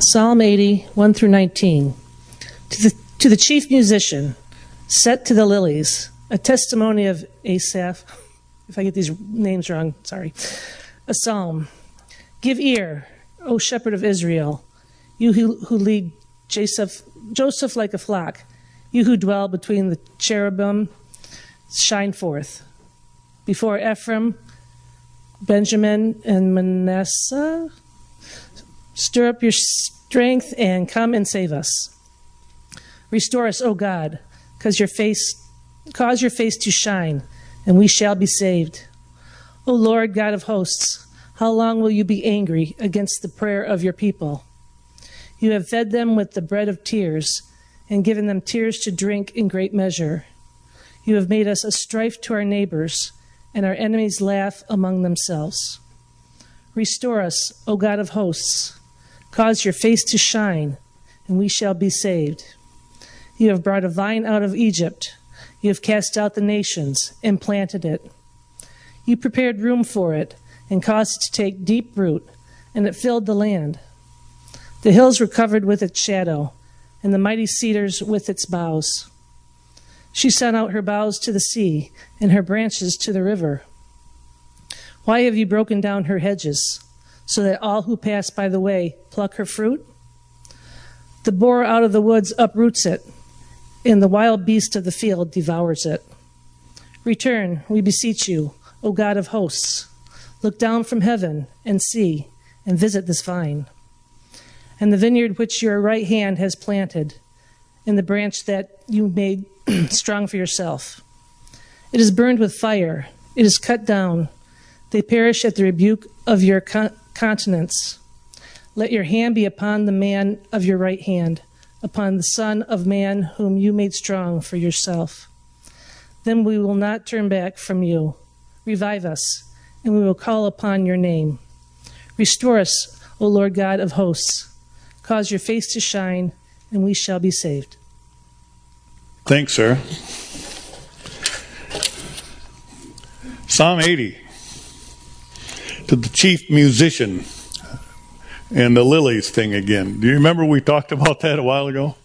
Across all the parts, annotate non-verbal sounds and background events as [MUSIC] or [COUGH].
Psalm 80, 1 through 19. To the, to the chief musician, set to the lilies, a testimony of Asaph. [LAUGHS] If I get these names wrong, sorry. A psalm. Give ear, O shepherd of Israel, you who, who lead Joseph, Joseph like a flock, you who dwell between the cherubim, shine forth. Before Ephraim, Benjamin, and Manasseh, stir up your strength and come and save us. Restore us, O God, cause your face, cause your face to shine, and we shall be saved. O Lord God of hosts, how long will you be angry against the prayer of your people? You have fed them with the bread of tears and given them tears to drink in great measure. You have made us a strife to our neighbors, and our enemies laugh among themselves. Restore us, O God of hosts. Cause your face to shine, and we shall be saved. You have brought a vine out of Egypt. You have cast out the nations and planted it. You prepared room for it and caused it to take deep root, and it filled the land. The hills were covered with its shadow, and the mighty cedars with its boughs. She sent out her boughs to the sea, and her branches to the river. Why have you broken down her hedges, so that all who pass by the way pluck her fruit? The boar out of the woods uproots it, and the wild beast of the field devours it. Return, we beseech you, O God of hosts. Look down from heaven and see, and visit this vine, and the vineyard which your right hand has planted, and the branch that you made [CLEARS THROAT] strong for yourself. It is burned with fire, it is cut down. They perish at the rebuke of your countenance. Let your hand be upon the man of your right hand, upon the Son of Man whom you made strong for yourself. Then we will not turn back from you. Revive us and we will call upon your name. Restore us, O Lord God of hosts. Cause your face to shine, and we shall be saved. Thanks, sir. Psalm 80 to the chief musician and the lilies thing again. Do you remember we talked about [LAUGHS] that a while ago?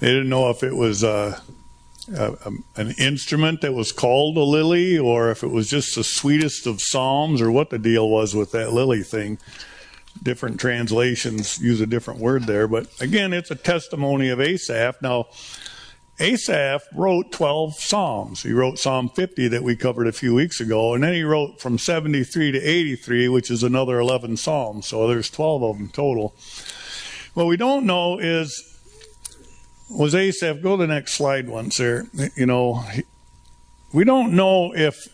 They didn't know if it was uh, uh, an instrument that was called a lily, or if it was just the sweetest of psalms, or what the deal was with that lily thing. Different translations use a different word there, but again, it's a testimony of Asaph. Now, Asaph wrote 12 Psalms. He wrote Psalm 50 that we covered a few weeks ago, and then he wrote from 73 to 83, which is another 11 Psalms. So there's 12 of them total. What we don't know is was Asaph. Go to the next slide once there. You know, we don't know if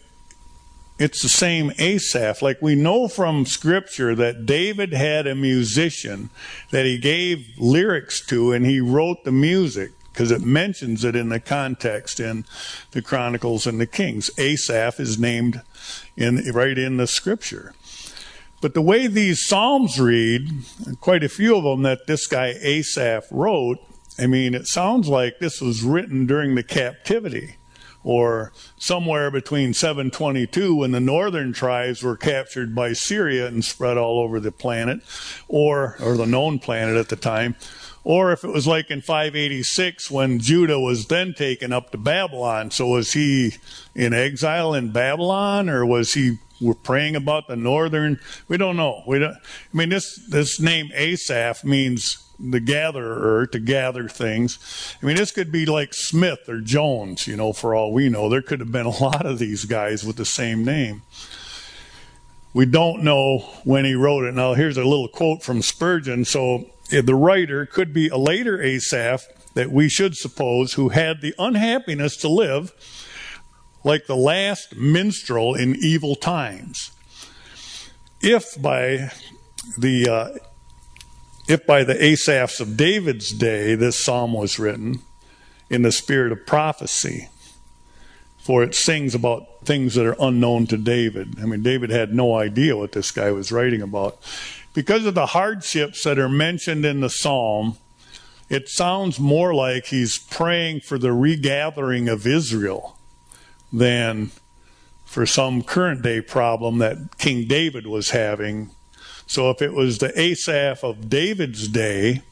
it's the same Asaph. Like we know from scripture that David had a musician that he gave lyrics to and he wrote the music because it mentions it in the context in the Chronicles and the Kings. Asaph is named in right in the scripture. But the way these Psalms read, quite a few of them that this guy Asaph wrote, I mean, it sounds like this was written during the captivity or somewhere between 722 when the northern tribes were captured by Syria and spread all over the planet or or the known planet at the time or if it was like in 586 when Judah was then taken up to Babylon. So was he in exile in Babylon or was he we're praying about the northern? We don't know. We don't I mean this this name Asaph means the gatherer to gather things. I mean, this could be like Smith or Jones, you know, for all we know. There could have been a lot of these guys with the same name. We don't know when he wrote it. Now, here's a little quote from Spurgeon. So, the writer could be a later Asaph that we should suppose who had the unhappiness to live like the last minstrel in evil times. If by the uh, if by the Asaphs of David's day this psalm was written in the spirit of prophecy, for it sings about things that are unknown to David. I mean, David had no idea what this guy was writing about. Because of the hardships that are mentioned in the psalm, it sounds more like he's praying for the regathering of Israel than for some current day problem that King David was having So if it was the Asaph of David's day,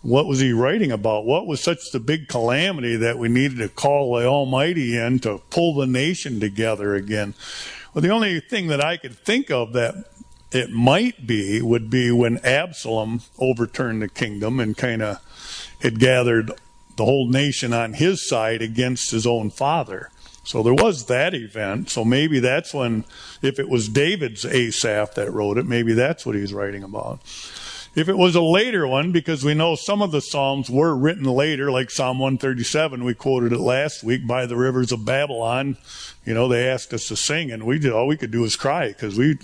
what was he writing about? What was such the big calamity that we needed to call the Almighty in to pull the nation together again? Well, the only thing that I could think of that it might be would be when Absalom overturned the kingdom and kind of had gathered the whole nation on his side against his own father. So there was that event. So maybe that's when, if it was David's Asaph that wrote it, maybe that's what he's writing about. If it was a later one, because we know some of the Psalms were written later, like Psalm 137, we quoted it last week, by the rivers of Babylon, you know, they asked us to sing, and we did, all we could do was cry, because we,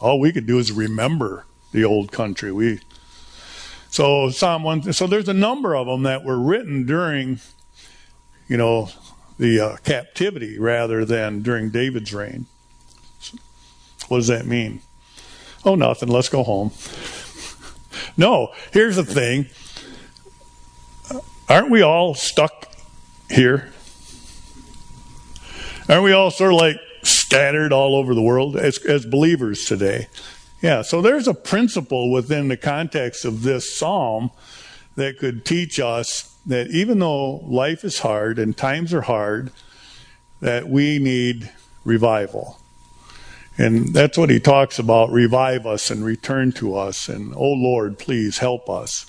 all we could do is remember the old country. We, so Psalm 1, so there's a number of them that were written during, you know, the uh, captivity rather than during David's reign. What does that mean? Oh, nothing. Let's go home. No, here's the thing. Aren't we all stuck here? Aren't we all sort of like scattered all over the world as, as believers today? Yeah, so there's a principle within the context of this psalm that could teach us that even though life is hard and times are hard, that we need revival. And that's what he talks about revive us and return to us. And, oh Lord, please help us.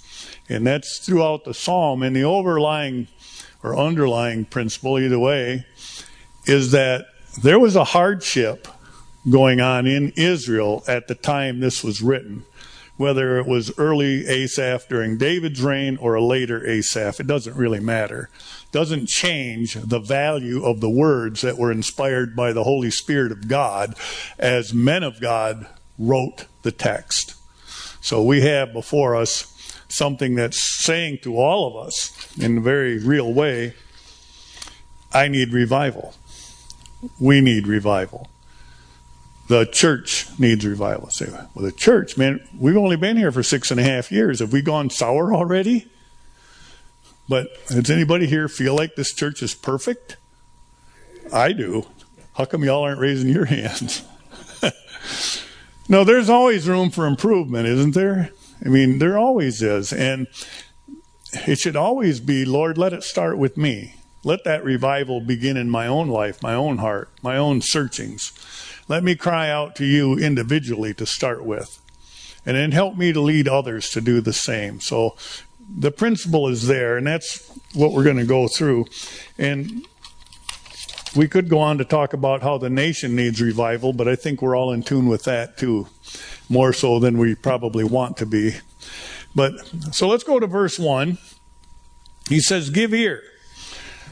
And that's throughout the psalm. And the overlying or underlying principle, either way, is that there was a hardship going on in Israel at the time this was written. Whether it was early Asaph during David's reign or a later Asaph, it doesn't really matter doesn't change the value of the words that were inspired by the Holy Spirit of God as men of God wrote the text. So we have before us something that's saying to all of us in a very real way I need revival. We need revival. The church needs revival. Say, well, the church, man, we've only been here for six and a half years. Have we gone sour already? But does anybody here feel like this church is perfect? I do. How come y'all aren't raising your [LAUGHS] hands? no, there's always room for improvement, isn't there? I mean, there always is. And it should always be, Lord, let it start with me. Let that revival begin in my own life, my own heart, my own searchings. Let me cry out to you individually to start with. And then help me to lead others to do the same. So the principle is there, and that's what we're going to go through. And we could go on to talk about how the nation needs revival, but I think we're all in tune with that too, more so than we probably want to be. But so let's go to verse 1. He says, Give ear.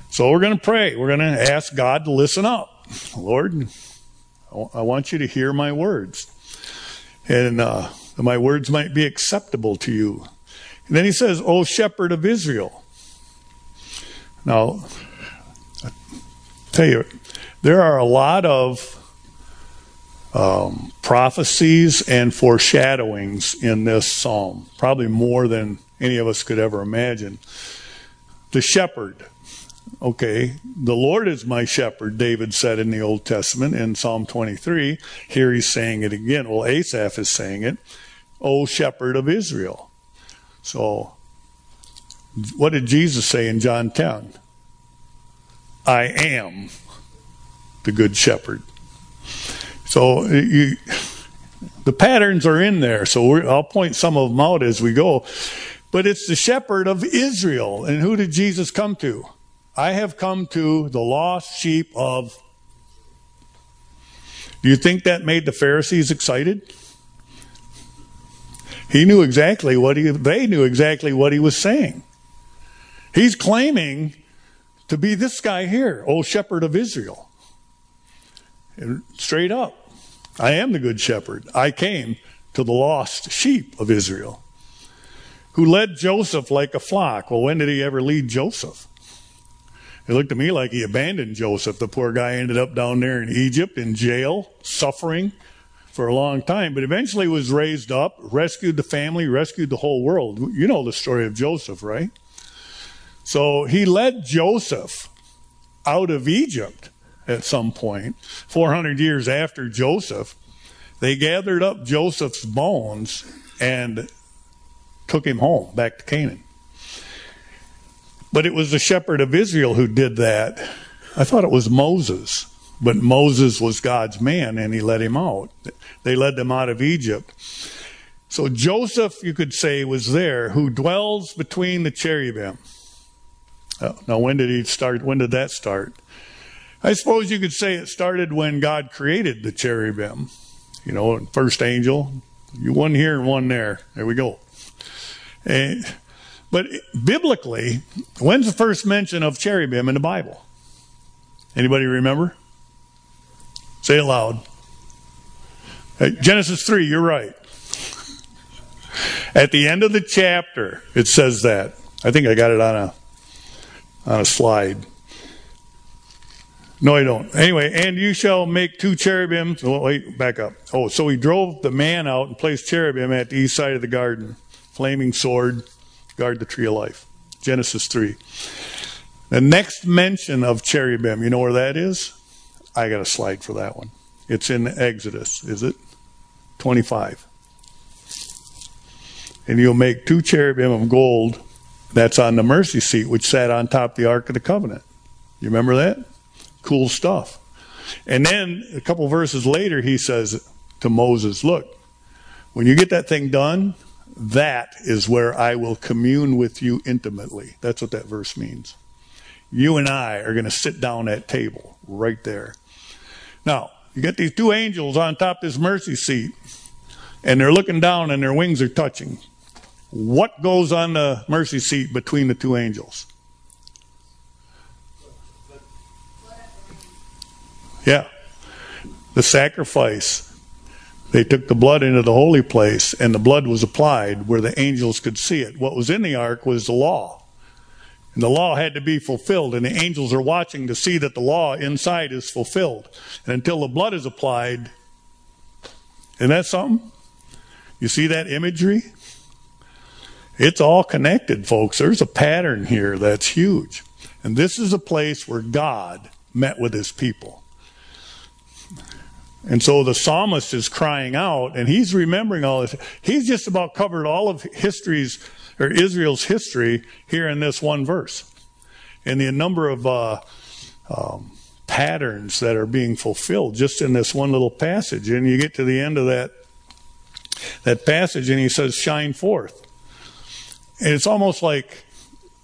So we're going to pray. We're going to ask God to listen up. [LAUGHS] Lord, I want you to hear my words. And uh, my words might be acceptable to you. And then he says, O shepherd of Israel. Now, I tell you, there are a lot of um, prophecies and foreshadowings in this psalm, probably more than any of us could ever imagine. The shepherd. Okay, the Lord is my shepherd, David said in the Old Testament in Psalm 23. Here he's saying it again. Well, Asaph is saying it. O shepherd of Israel. So, what did Jesus say in John 10? I am the good shepherd. So, you, the patterns are in there. So, I'll point some of them out as we go. But it's the shepherd of Israel. And who did Jesus come to? I have come to the lost sheep of. Do you think that made the Pharisees excited? He knew exactly what he, they knew exactly what he was saying. He's claiming to be this guy here, old shepherd of Israel. And straight up, I am the good shepherd. I came to the lost sheep of Israel, who led Joseph like a flock. Well, when did he ever lead Joseph? It looked to me like he abandoned Joseph. The poor guy ended up down there in Egypt in jail, suffering for a long time, but eventually was raised up, rescued the family, rescued the whole world. You know the story of Joseph, right? So he led Joseph out of Egypt at some point, 400 years after Joseph. they gathered up Joseph's bones and took him home back to Canaan. But it was the shepherd of Israel who did that. I thought it was Moses, but Moses was God's man and he let him out. They led them out of Egypt. So Joseph, you could say, was there who dwells between the cherubim. Oh, now, when did he start? When did that start? I suppose you could say it started when God created the cherubim. You know, first angel, you one here and one there. There we go. And, but biblically, when's the first mention of cherubim in the Bible? Anybody remember? Say it loud. Hey, Genesis 3, you're right. At the end of the chapter, it says that. I think I got it on a on a slide. No, I don't. Anyway, and you shall make two cherubims. Oh, wait, back up. Oh, so he drove the man out and placed cherubim at the east side of the garden. Flaming sword, guard the tree of life. Genesis 3. The next mention of cherubim, you know where that is? I got a slide for that one. It's in Exodus, is it? 25. And you'll make two cherubim of gold that's on the mercy seat, which sat on top of the Ark of the Covenant. You remember that? Cool stuff. And then a couple verses later, he says to Moses, Look, when you get that thing done, that is where I will commune with you intimately. That's what that verse means. You and I are going to sit down at table right there. Now, you get these two angels on top this mercy seat, and they're looking down and their wings are touching. What goes on the mercy seat between the two angels? Yeah. The sacrifice. They took the blood into the holy place, and the blood was applied where the angels could see it. What was in the ark was the law. And the law had to be fulfilled, and the angels are watching to see that the law inside is fulfilled. And until the blood is applied, isn't that something? You see that imagery? It's all connected, folks. There's a pattern here that's huge. And this is a place where God met with his people. And so the psalmist is crying out and he's remembering all this. He's just about covered all of history's or Israel's history here in this one verse. And the number of uh, um, patterns that are being fulfilled just in this one little passage. And you get to the end of that that passage and he says, Shine forth. And it's almost like,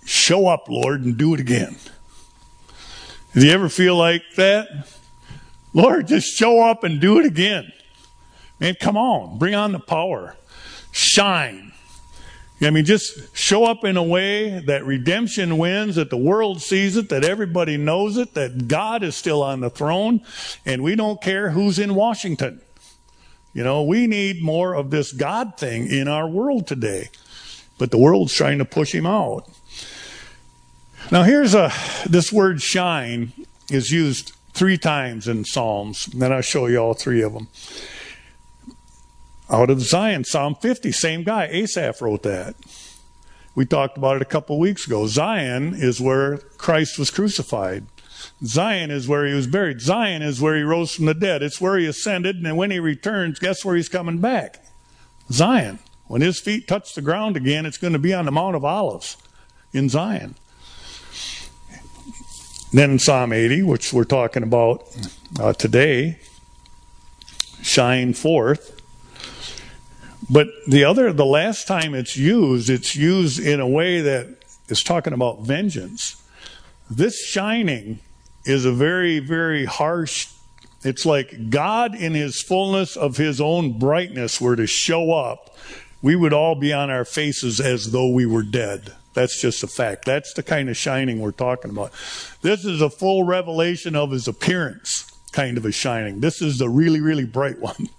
show up, Lord, and do it again. Do you ever feel like that? Lord, just show up and do it again. Man, come on, bring on the power. Shine. I mean, just show up in a way that redemption wins, that the world sees it, that everybody knows it, that God is still on the throne, and we don't care who's in Washington. You know, we need more of this God thing in our world today. But the world's trying to push him out. Now here's a this word shine is used three times in Psalms, and then I'll show you all three of them. Out of Zion, Psalm 50, same guy, Asaph wrote that. We talked about it a couple weeks ago. Zion is where Christ was crucified. Zion is where he was buried. Zion is where he rose from the dead. It's where he ascended, and when he returns, guess where he's coming back? Zion. When his feet touch the ground again, it's going to be on the Mount of Olives in Zion. Then in Psalm 80, which we're talking about uh, today, shine forth. But the other, the last time it's used, it's used in a way that is talking about vengeance. This shining is a very, very harsh, it's like God in his fullness of his own brightness were to show up we would all be on our faces as though we were dead. That's just a fact. That's the kind of shining we're talking about. This is a full revelation of his appearance kind of a shining. This is the really, really bright [LAUGHS] one.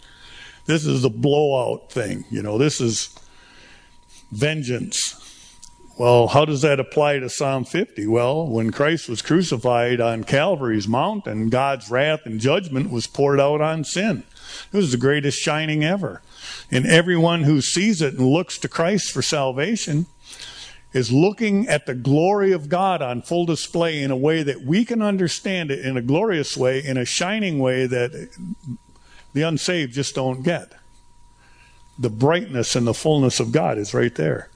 This is the blowout thing. You know, this is vengeance. Well, how does that apply to Psalm 50? Well, when Christ was crucified on Calvary's mountain, God's wrath and judgment was poured out on sin. It was the greatest shining ever. And everyone who sees it and looks to Christ for salvation is looking at the glory of God on full display in a way that we can understand it in a glorious way, in a shining way that the unsaved just don't get. The brightness and the fullness of God is right there.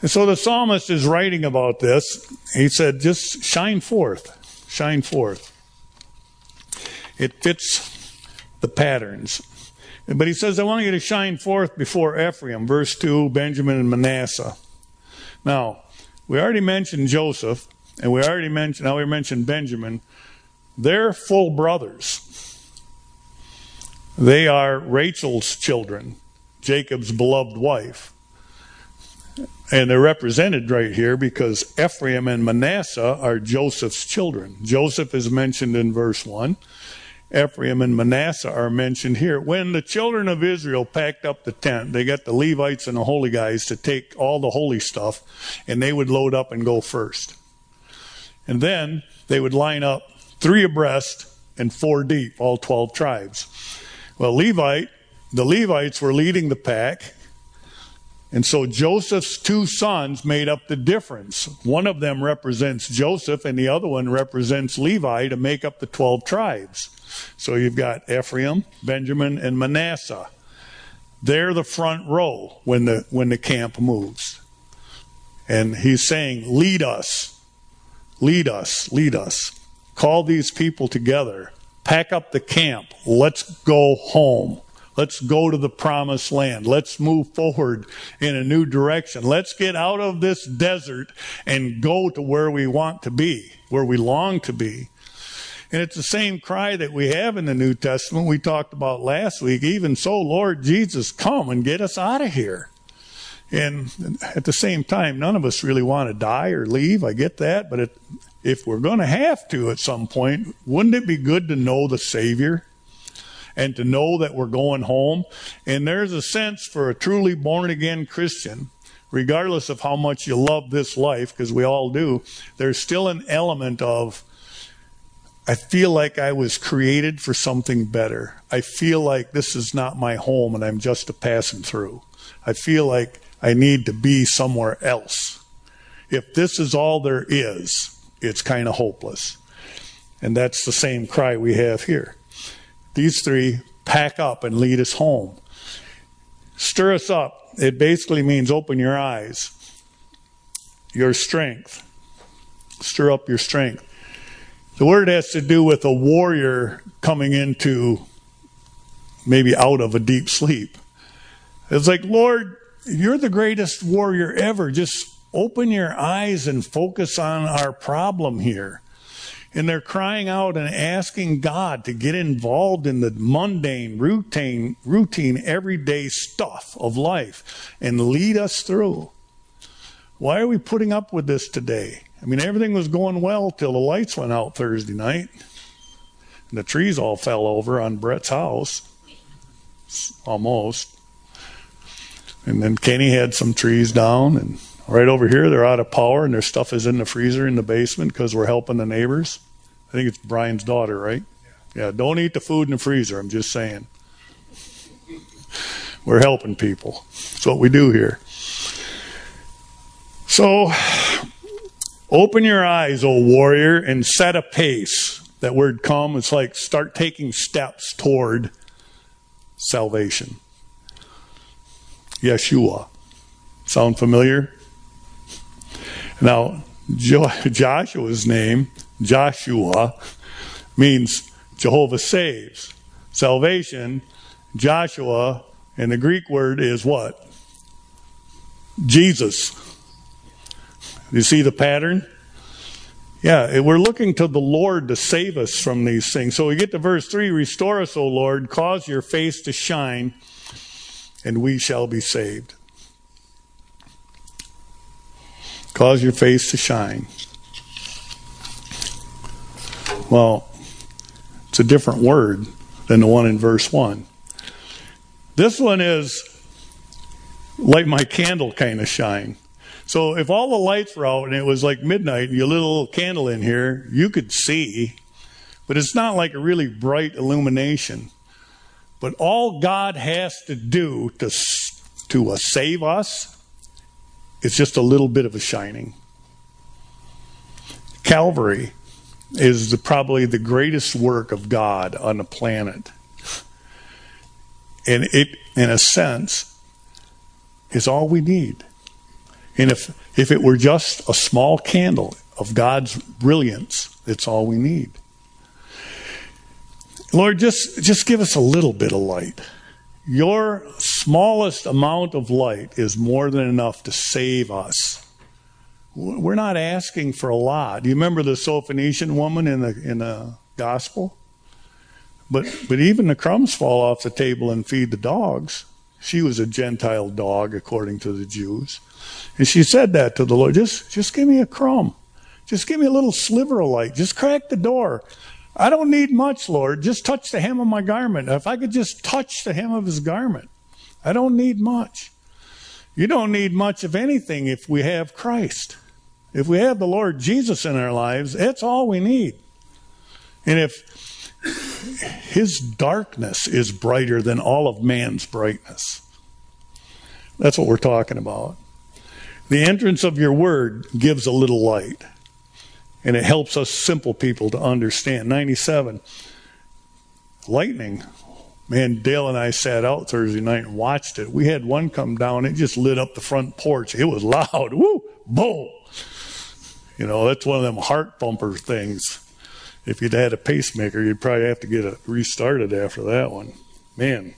And so the psalmist is writing about this. He said, just shine forth, shine forth. It fits the patterns. But he says, I want you to shine forth before Ephraim, verse 2, Benjamin and Manasseh. Now, we already mentioned Joseph, and we already mentioned, now we mentioned Benjamin. They're full brothers. They are Rachel's children, Jacob's beloved wife. And they're represented right here because Ephraim and Manasseh are Joseph's children. Joseph is mentioned in verse 1. Ephraim and Manasseh are mentioned here. When the children of Israel packed up the tent, they got the Levites and the holy guys to take all the holy stuff, and they would load up and go first. And then they would line up three abreast and four deep, all 12 tribes. Well, Levite, the Levites were leading the pack, and so Joseph's two sons made up the difference. One of them represents Joseph, and the other one represents Levi to make up the 12 tribes. So you've got Ephraim, Benjamin, and Manasseh. They're the front row when the, when the camp moves. And he's saying, Lead us, lead us, lead us. Call these people together. Pack up the camp. Let's go home. Let's go to the promised land. Let's move forward in a new direction. Let's get out of this desert and go to where we want to be, where we long to be. And it's the same cry that we have in the New Testament we talked about last week. Even so, Lord Jesus, come and get us out of here. And at the same time, none of us really want to die or leave. I get that. But it, if we're going to have to at some point, wouldn't it be good to know the Savior? And to know that we're going home. And there's a sense for a truly born again Christian regardless of how much you love this life, because we all do, there's still an element of I feel like I was created for something better. I feel like this is not my home and I'm just a passing through. I feel like I need to be somewhere else. If this is all there is, it's kind of hopeless. And that's the same cry we have here. These three pack up and lead us home. Stir us up. It basically means open your eyes, your strength. Stir up your strength. The word has to do with a warrior coming into maybe out of a deep sleep. It's like, Lord, you're the greatest warrior ever. Just open your eyes and focus on our problem here. And they're crying out and asking God to get involved in the mundane, routine, routine, everyday stuff of life and lead us through. Why are we putting up with this today? I mean, everything was going well till the lights went out Thursday night. And the trees all fell over on Brett's house. Almost. And then Kenny had some trees down. And right over here, they're out of power and their stuff is in the freezer in the basement because we're helping the neighbors. I think it's Brian's daughter, right? Yeah, don't eat the food in the freezer. I'm just saying. We're helping people. That's what we do here. So, Open your eyes, O warrior, and set a pace. That word come, it's like start taking steps toward salvation. Yeshua. Sound familiar? Now, Joshua's name, Joshua, means Jehovah saves. Salvation, Joshua, and the Greek word is what? Jesus. You see the pattern? Yeah, we're looking to the Lord to save us from these things. So we get to verse 3 Restore us, O Lord, cause your face to shine, and we shall be saved. Cause your face to shine. Well, it's a different word than the one in verse 1. This one is light my candle kind of shine. So if all the lights were out and it was like midnight and you lit a little candle in here, you could see, but it's not like a really bright illumination. But all God has to do to, to uh, save us is just a little bit of a shining. Calvary is the, probably the greatest work of God on the planet. And it, in a sense, is all we need. And if, if it were just a small candle of God's brilliance, it's all we need. Lord, just, just give us a little bit of light. Your smallest amount of light is more than enough to save us. We're not asking for a lot. Do you remember the Syrophoenician woman in the, in the gospel? But, but even the crumbs fall off the table and feed the dogs. She was a Gentile dog, according to the Jews. And she said that to the Lord just, just give me a crumb. Just give me a little sliver of light. Just crack the door. I don't need much, Lord. Just touch the hem of my garment. If I could just touch the hem of his garment, I don't need much. You don't need much of anything if we have Christ. If we have the Lord Jesus in our lives, that's all we need. And if his darkness is brighter than all of man's brightness. That's what we're talking about. The entrance of your word gives a little light, and it helps us simple people to understand. 97. Lightning. Man, Dale and I sat out Thursday night and watched it. We had one come down, it just lit up the front porch. It was [LAUGHS] loud. Woo! Boom! You know, that's one of them heart bumper things if you'd had a pacemaker, you'd probably have to get it restarted after that one. Man.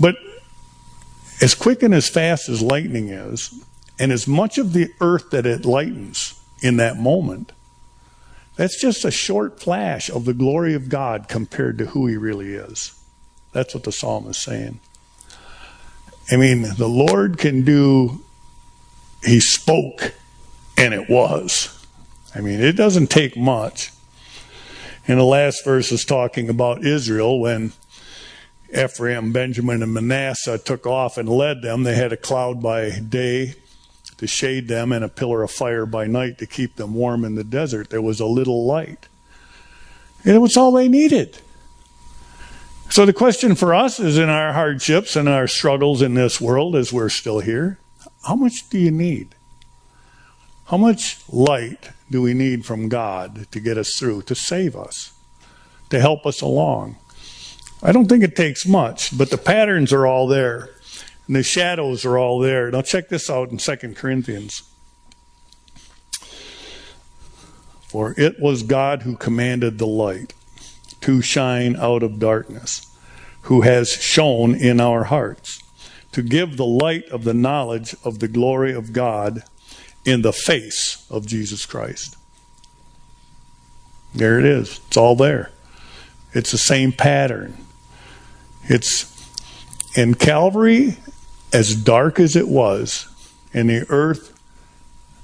But as quick and as fast as lightning is, and as much of the earth that it lightens in that moment, that's just a short flash of the glory of God compared to who He really is. That's what the psalm is saying. I mean, the Lord can do, He spoke, and it was. I mean, it doesn't take much. And the last verse is talking about Israel when Ephraim, Benjamin, and Manasseh took off and led them. They had a cloud by day to shade them and a pillar of fire by night to keep them warm in the desert. There was a little light. And it was all they needed. So the question for us is in our hardships and our struggles in this world as we're still here, how much do you need? How much light do we need from God to get us through, to save us, to help us along? I don't think it takes much, but the patterns are all there. And the shadows are all there. Now check this out in 2 Corinthians. For it was God who commanded the light to shine out of darkness, who has shone in our hearts, to give the light of the knowledge of the glory of God in the face of Jesus Christ. There it is. It's all there. It's the same pattern. It's in Calvary, as dark as it was, and the earth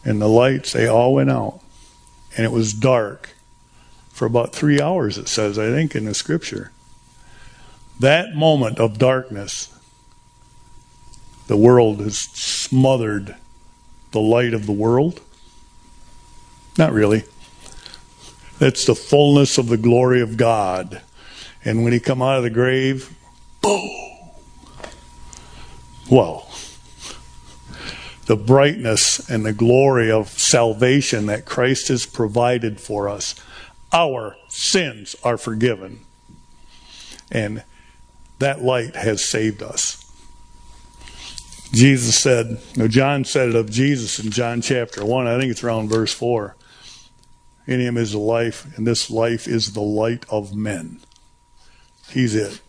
and the lights, they all went out. And it was dark for about three hours, it says, I think, in the scripture. That moment of darkness, the world is smothered the light of the world? Not really. That's the fullness of the glory of God. And when he come out of the grave, boom. Well, the brightness and the glory of salvation that Christ has provided for us. Our sins are forgiven. And that light has saved us. Jesus said, John said it of Jesus in John chapter 1, I think it's around verse 4. In him is the life, and this life is the light of men. He's it.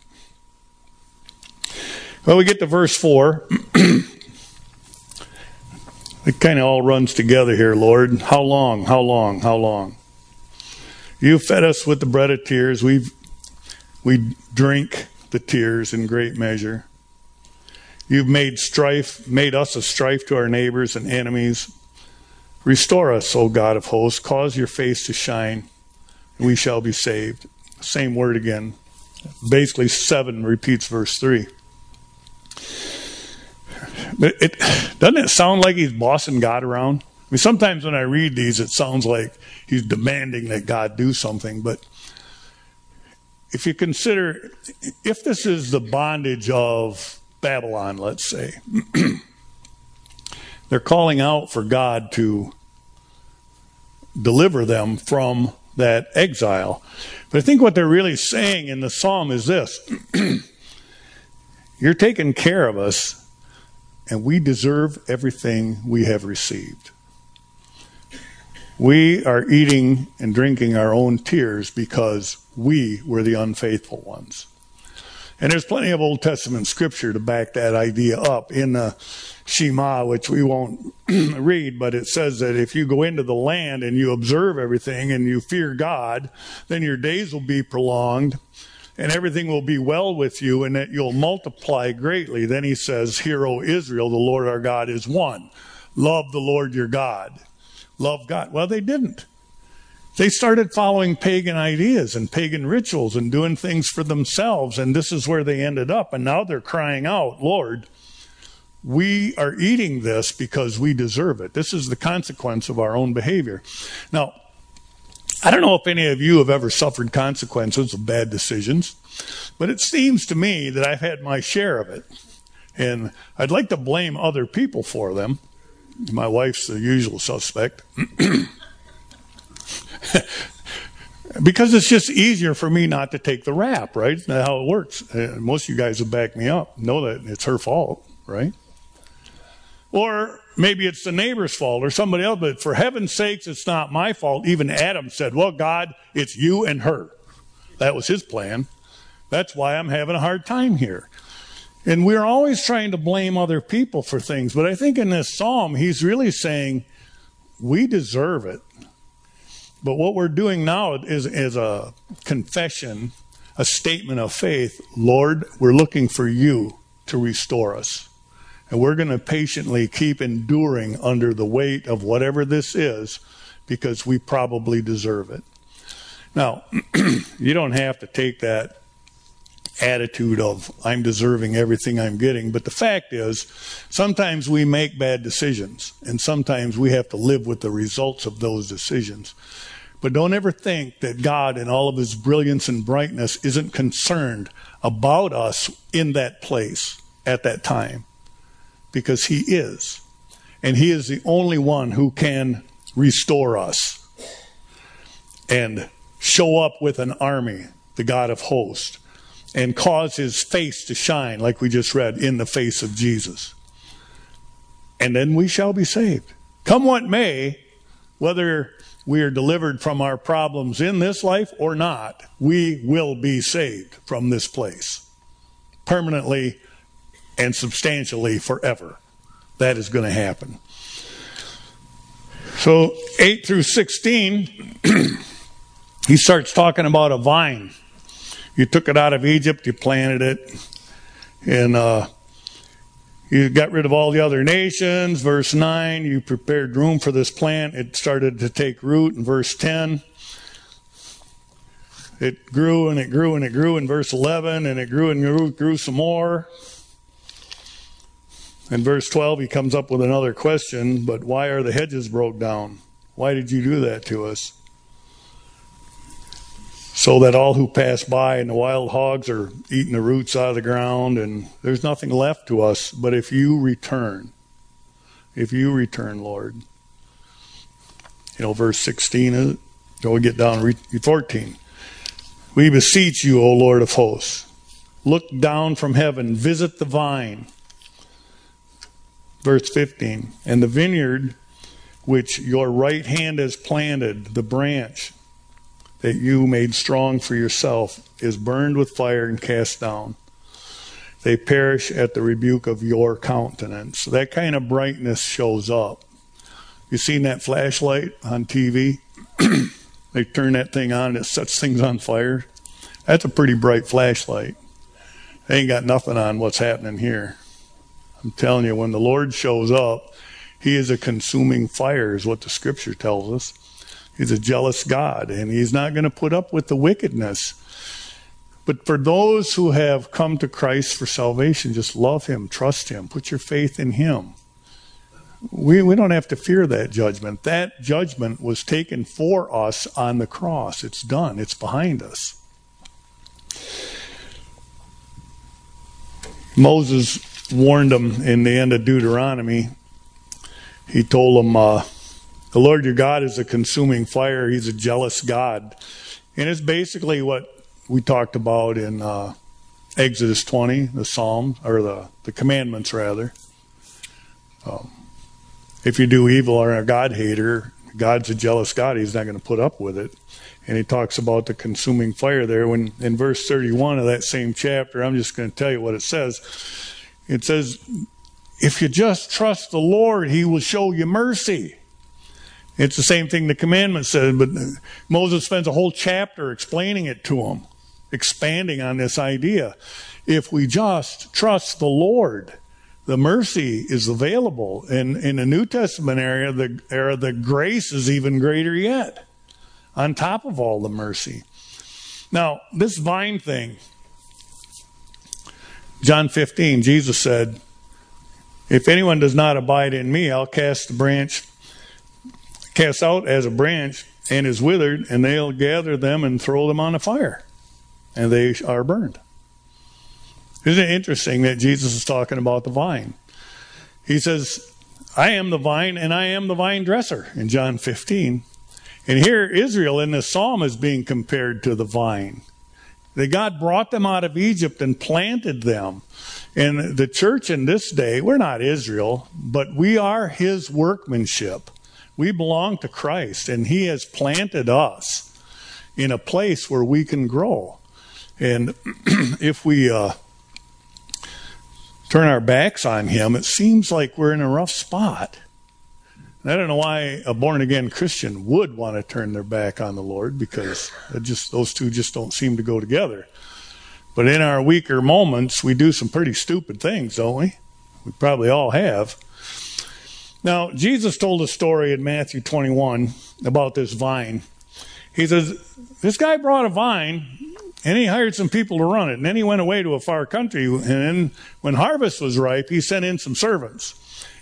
Well, we get to verse 4. [CLEARS THROAT] it kind of all runs together here, Lord. How long? How long? How long? You fed us with the bread of tears. We we drink the tears in great measure. You've made strife, made us a strife to our neighbors and enemies. Restore us, O God of hosts. Cause your face to shine, and we shall be saved. Same word again. Basically, 7 repeats verse 3. But it doesn't it sound like he's bossing God around? I mean, sometimes when I read these, it sounds like he's demanding that God do something. But if you consider, if this is the bondage of Babylon, let's say. [CLEARS THROAT] They're calling out for God to deliver them from that exile. But I think what they're really saying in the psalm is this [CLEARS THROAT] You're taking care of us, and we deserve everything we have received. We are eating and drinking our own tears because we were the unfaithful ones. And there's plenty of Old Testament scripture to back that idea up in the Shema, which we won't [CLEARS THROAT] read, but it says that if you go into the land and you observe everything and you fear God, then your days will be prolonged and everything will be well with you and that you'll multiply greatly. Then he says, Hear, O Israel, the Lord our God is one. Love the Lord your God. Love God. Well, they didn't. They started following pagan ideas and pagan rituals and doing things for themselves, and this is where they ended up. And now they're crying out, Lord, we are eating this because we deserve it. This is the consequence of our own behavior. Now, I don't know if any of you have ever suffered consequences of bad decisions, but it seems to me that I've had my share of it. And I'd like to blame other people for them. My wife's the usual suspect. [CLEARS THROAT] because it's just easier for me not to take the rap, right? That's how it works. Uh, most of you guys will back me up, know that it's her fault, right? Or maybe it's the neighbor's fault or somebody else, but for heaven's sakes, it's not my fault. Even Adam said, Well, God, it's you and her. That was his plan. That's why I'm having a hard time here. And we're always trying to blame other people for things, but I think in this psalm, he's really saying, We deserve it. But what we're doing now is, is a confession, a statement of faith. Lord, we're looking for you to restore us. And we're going to patiently keep enduring under the weight of whatever this is because we probably deserve it. Now, [CLEARS THROAT] you don't have to take that attitude of I'm deserving everything I'm getting. But the fact is, sometimes we make bad decisions, and sometimes we have to live with the results of those decisions. But don't ever think that God, in all of his brilliance and brightness, isn't concerned about us in that place at that time. Because he is. And he is the only one who can restore us and show up with an army, the God of hosts, and cause his face to shine, like we just read, in the face of Jesus. And then we shall be saved. Come what may, whether we are delivered from our problems in this life or not, we will be saved from this place permanently and substantially forever. That is going to happen. So, 8 through 16, [CLEARS THROAT] he starts talking about a vine. You took it out of Egypt, you planted it, and uh, you got rid of all the other nations. Verse 9, you prepared room for this plant. It started to take root. In verse 10, it grew and it grew and it grew in verse 11, and it grew and grew, grew some more. In verse 12, he comes up with another question, but why are the hedges broke down? Why did you do that to us? so that all who pass by and the wild hogs are eating the roots out of the ground and there's nothing left to us but if you return if you return lord you know verse 16 uh, go we get down to 14 we beseech you o lord of hosts look down from heaven visit the vine verse 15 and the vineyard which your right hand has planted the branch that you made strong for yourself is burned with fire and cast down. They perish at the rebuke of your countenance. That kind of brightness shows up. You seen that flashlight on TV? [CLEARS THROAT] they turn that thing on and it sets things on fire. That's a pretty bright flashlight. They ain't got nothing on what's happening here. I'm telling you, when the Lord shows up, He is a consuming fire, is what the scripture tells us. He's a jealous God, and he's not going to put up with the wickedness. But for those who have come to Christ for salvation, just love him, trust him, put your faith in him. We, we don't have to fear that judgment. That judgment was taken for us on the cross. It's done, it's behind us. Moses warned them in the end of Deuteronomy. He told them, uh, The Lord your God is a consuming fire. He's a jealous God. And it's basically what we talked about in uh, Exodus 20, the Psalm, or the, the commandments, rather. Um, if you do evil or are a God hater, God's a jealous God. He's not going to put up with it. And he talks about the consuming fire there. When in verse 31 of that same chapter, I'm just going to tell you what it says. It says, If you just trust the Lord, he will show you mercy. It's the same thing the commandment says, but Moses spends a whole chapter explaining it to them, expanding on this idea. If we just trust the Lord, the mercy is available. And in the New Testament area, the era, the grace is even greater yet, on top of all the mercy. Now, this vine thing, John 15, Jesus said, If anyone does not abide in me, I'll cast the branch cast out as a branch and is withered, and they'll gather them and throw them on a fire, and they are burned. Isn't it interesting that Jesus is talking about the vine? He says, I am the vine and I am the vine dresser in John 15. And here, Israel in this psalm is being compared to the vine. That God brought them out of Egypt and planted them. And the church in this day, we're not Israel, but we are his workmanship. We belong to Christ, and He has planted us in a place where we can grow. And [CLEARS THROAT] if we uh, turn our backs on Him, it seems like we're in a rough spot. I don't know why a born again Christian would want to turn their back on the Lord because just those two just don't seem to go together. But in our weaker moments, we do some pretty stupid things, don't we? We probably all have. Now, Jesus told a story in Matthew 21 about this vine. He says, This guy brought a vine and he hired some people to run it. And then he went away to a far country. And then when harvest was ripe, he sent in some servants.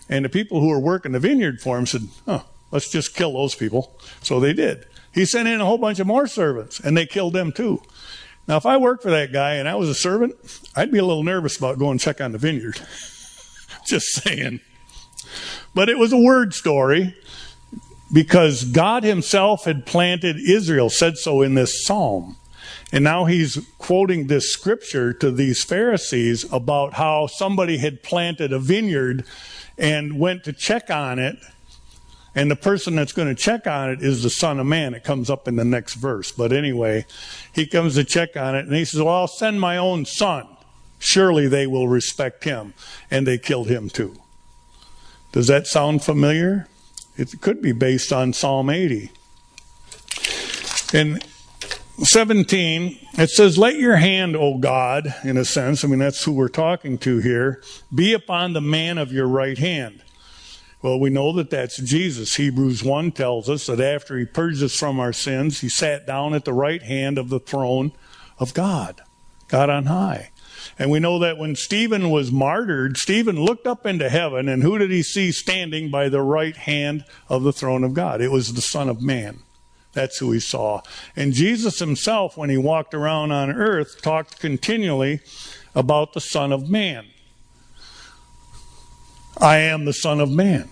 And the people who were working the vineyard for him said, Oh, let's just kill those people. So they did. He sent in a whole bunch of more servants and they killed them too. Now, if I worked for that guy and I was a servant, I'd be a little nervous about going check on the vineyard. [LAUGHS] just saying. But it was a word story because God himself had planted Israel, said so in this psalm. And now he's quoting this scripture to these Pharisees about how somebody had planted a vineyard and went to check on it. And the person that's going to check on it is the Son of Man. It comes up in the next verse. But anyway, he comes to check on it and he says, Well, I'll send my own son. Surely they will respect him. And they killed him too. Does that sound familiar? It could be based on Psalm 80. In 17, it says, Let your hand, O God, in a sense, I mean, that's who we're talking to here, be upon the man of your right hand. Well, we know that that's Jesus. Hebrews 1 tells us that after he purged us from our sins, he sat down at the right hand of the throne of God, God on high. And we know that when Stephen was martyred, Stephen looked up into heaven, and who did he see standing by the right hand of the throne of God? It was the Son of Man. That's who he saw. And Jesus himself, when he walked around on earth, talked continually about the Son of Man. I am the Son of Man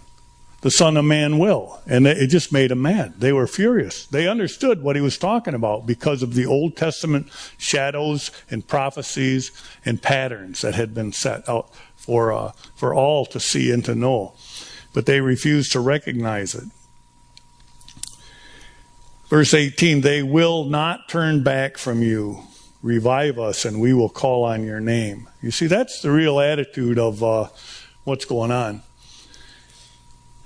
the Son of Man will. And it just made them mad. They were furious. They understood what he was talking about because of the Old Testament shadows and prophecies and patterns that had been set out for, uh, for all to see and to know. But they refused to recognize it. Verse 18, they will not turn back from you. Revive us and we will call on your name. You see, that's the real attitude of uh, what's going on.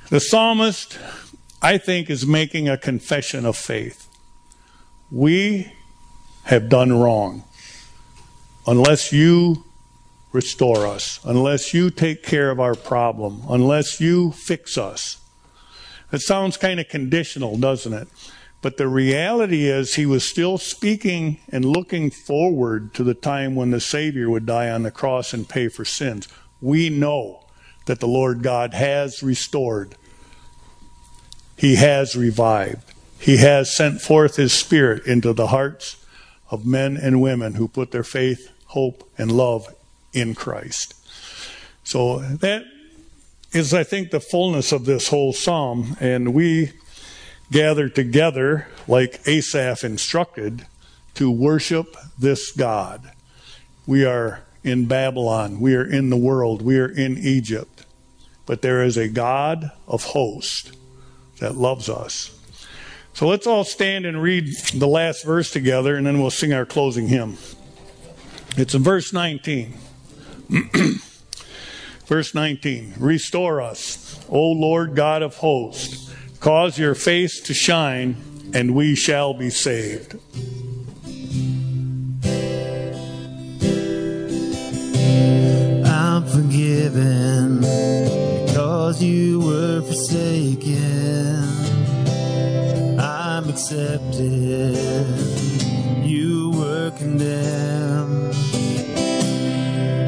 The psalmist, I think, is making a confession of faith. We have done wrong. Unless you restore us, unless you take care of our problem, unless you fix us. It sounds kind of conditional, doesn't it? But the reality is, he was still speaking and looking forward to the time when the Savior would die on the cross and pay for sins. We know that the Lord God has restored. He has revived. He has sent forth His Spirit into the hearts of men and women who put their faith, hope, and love in Christ. So that is, I think, the fullness of this whole psalm. And we gather together, like Asaph instructed, to worship this God. We are in Babylon. We are in the world. We are in Egypt. But there is a God of hosts that loves us. So let's all stand and read the last verse together, and then we'll sing our closing hymn. It's in verse 19. [CLEARS THROAT] verse 19 Restore us, O Lord God of hosts, cause your face to shine, and we shall be saved. I'm forgiven because you were forsaken I'm accepted, you were condemned.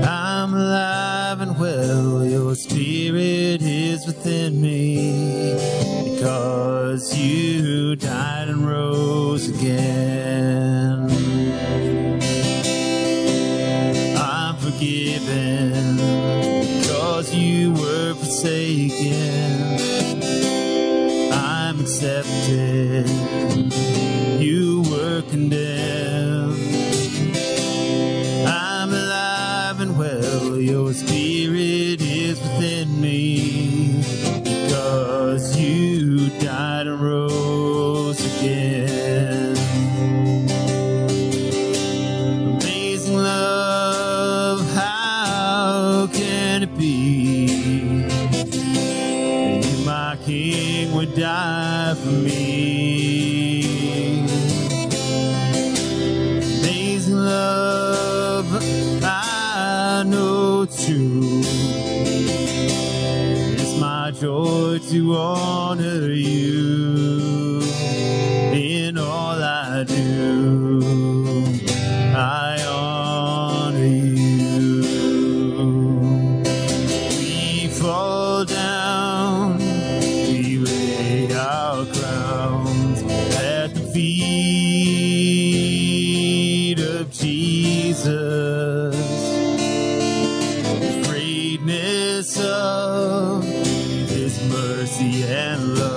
I'm alive and well, your spirit is within me, because you died and rose again. I'm forgiven, because you were forsaken I'm accepted. You were condemned. Of His mercy and love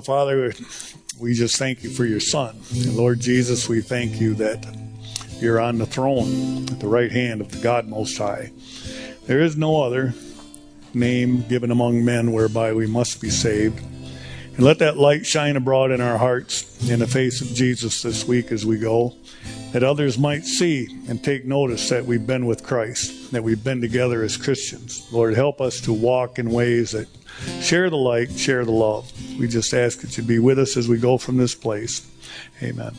Father, we just thank you for your Son. And Lord Jesus, we thank you that you're on the throne at the right hand of the God Most High. There is no other name given among men whereby we must be saved. And let that light shine abroad in our hearts in the face of Jesus this week as we go, that others might see and take notice that we've been with Christ, that we've been together as Christians. Lord, help us to walk in ways that share the light, share the love. We just ask that you be with us as we go from this place. Amen.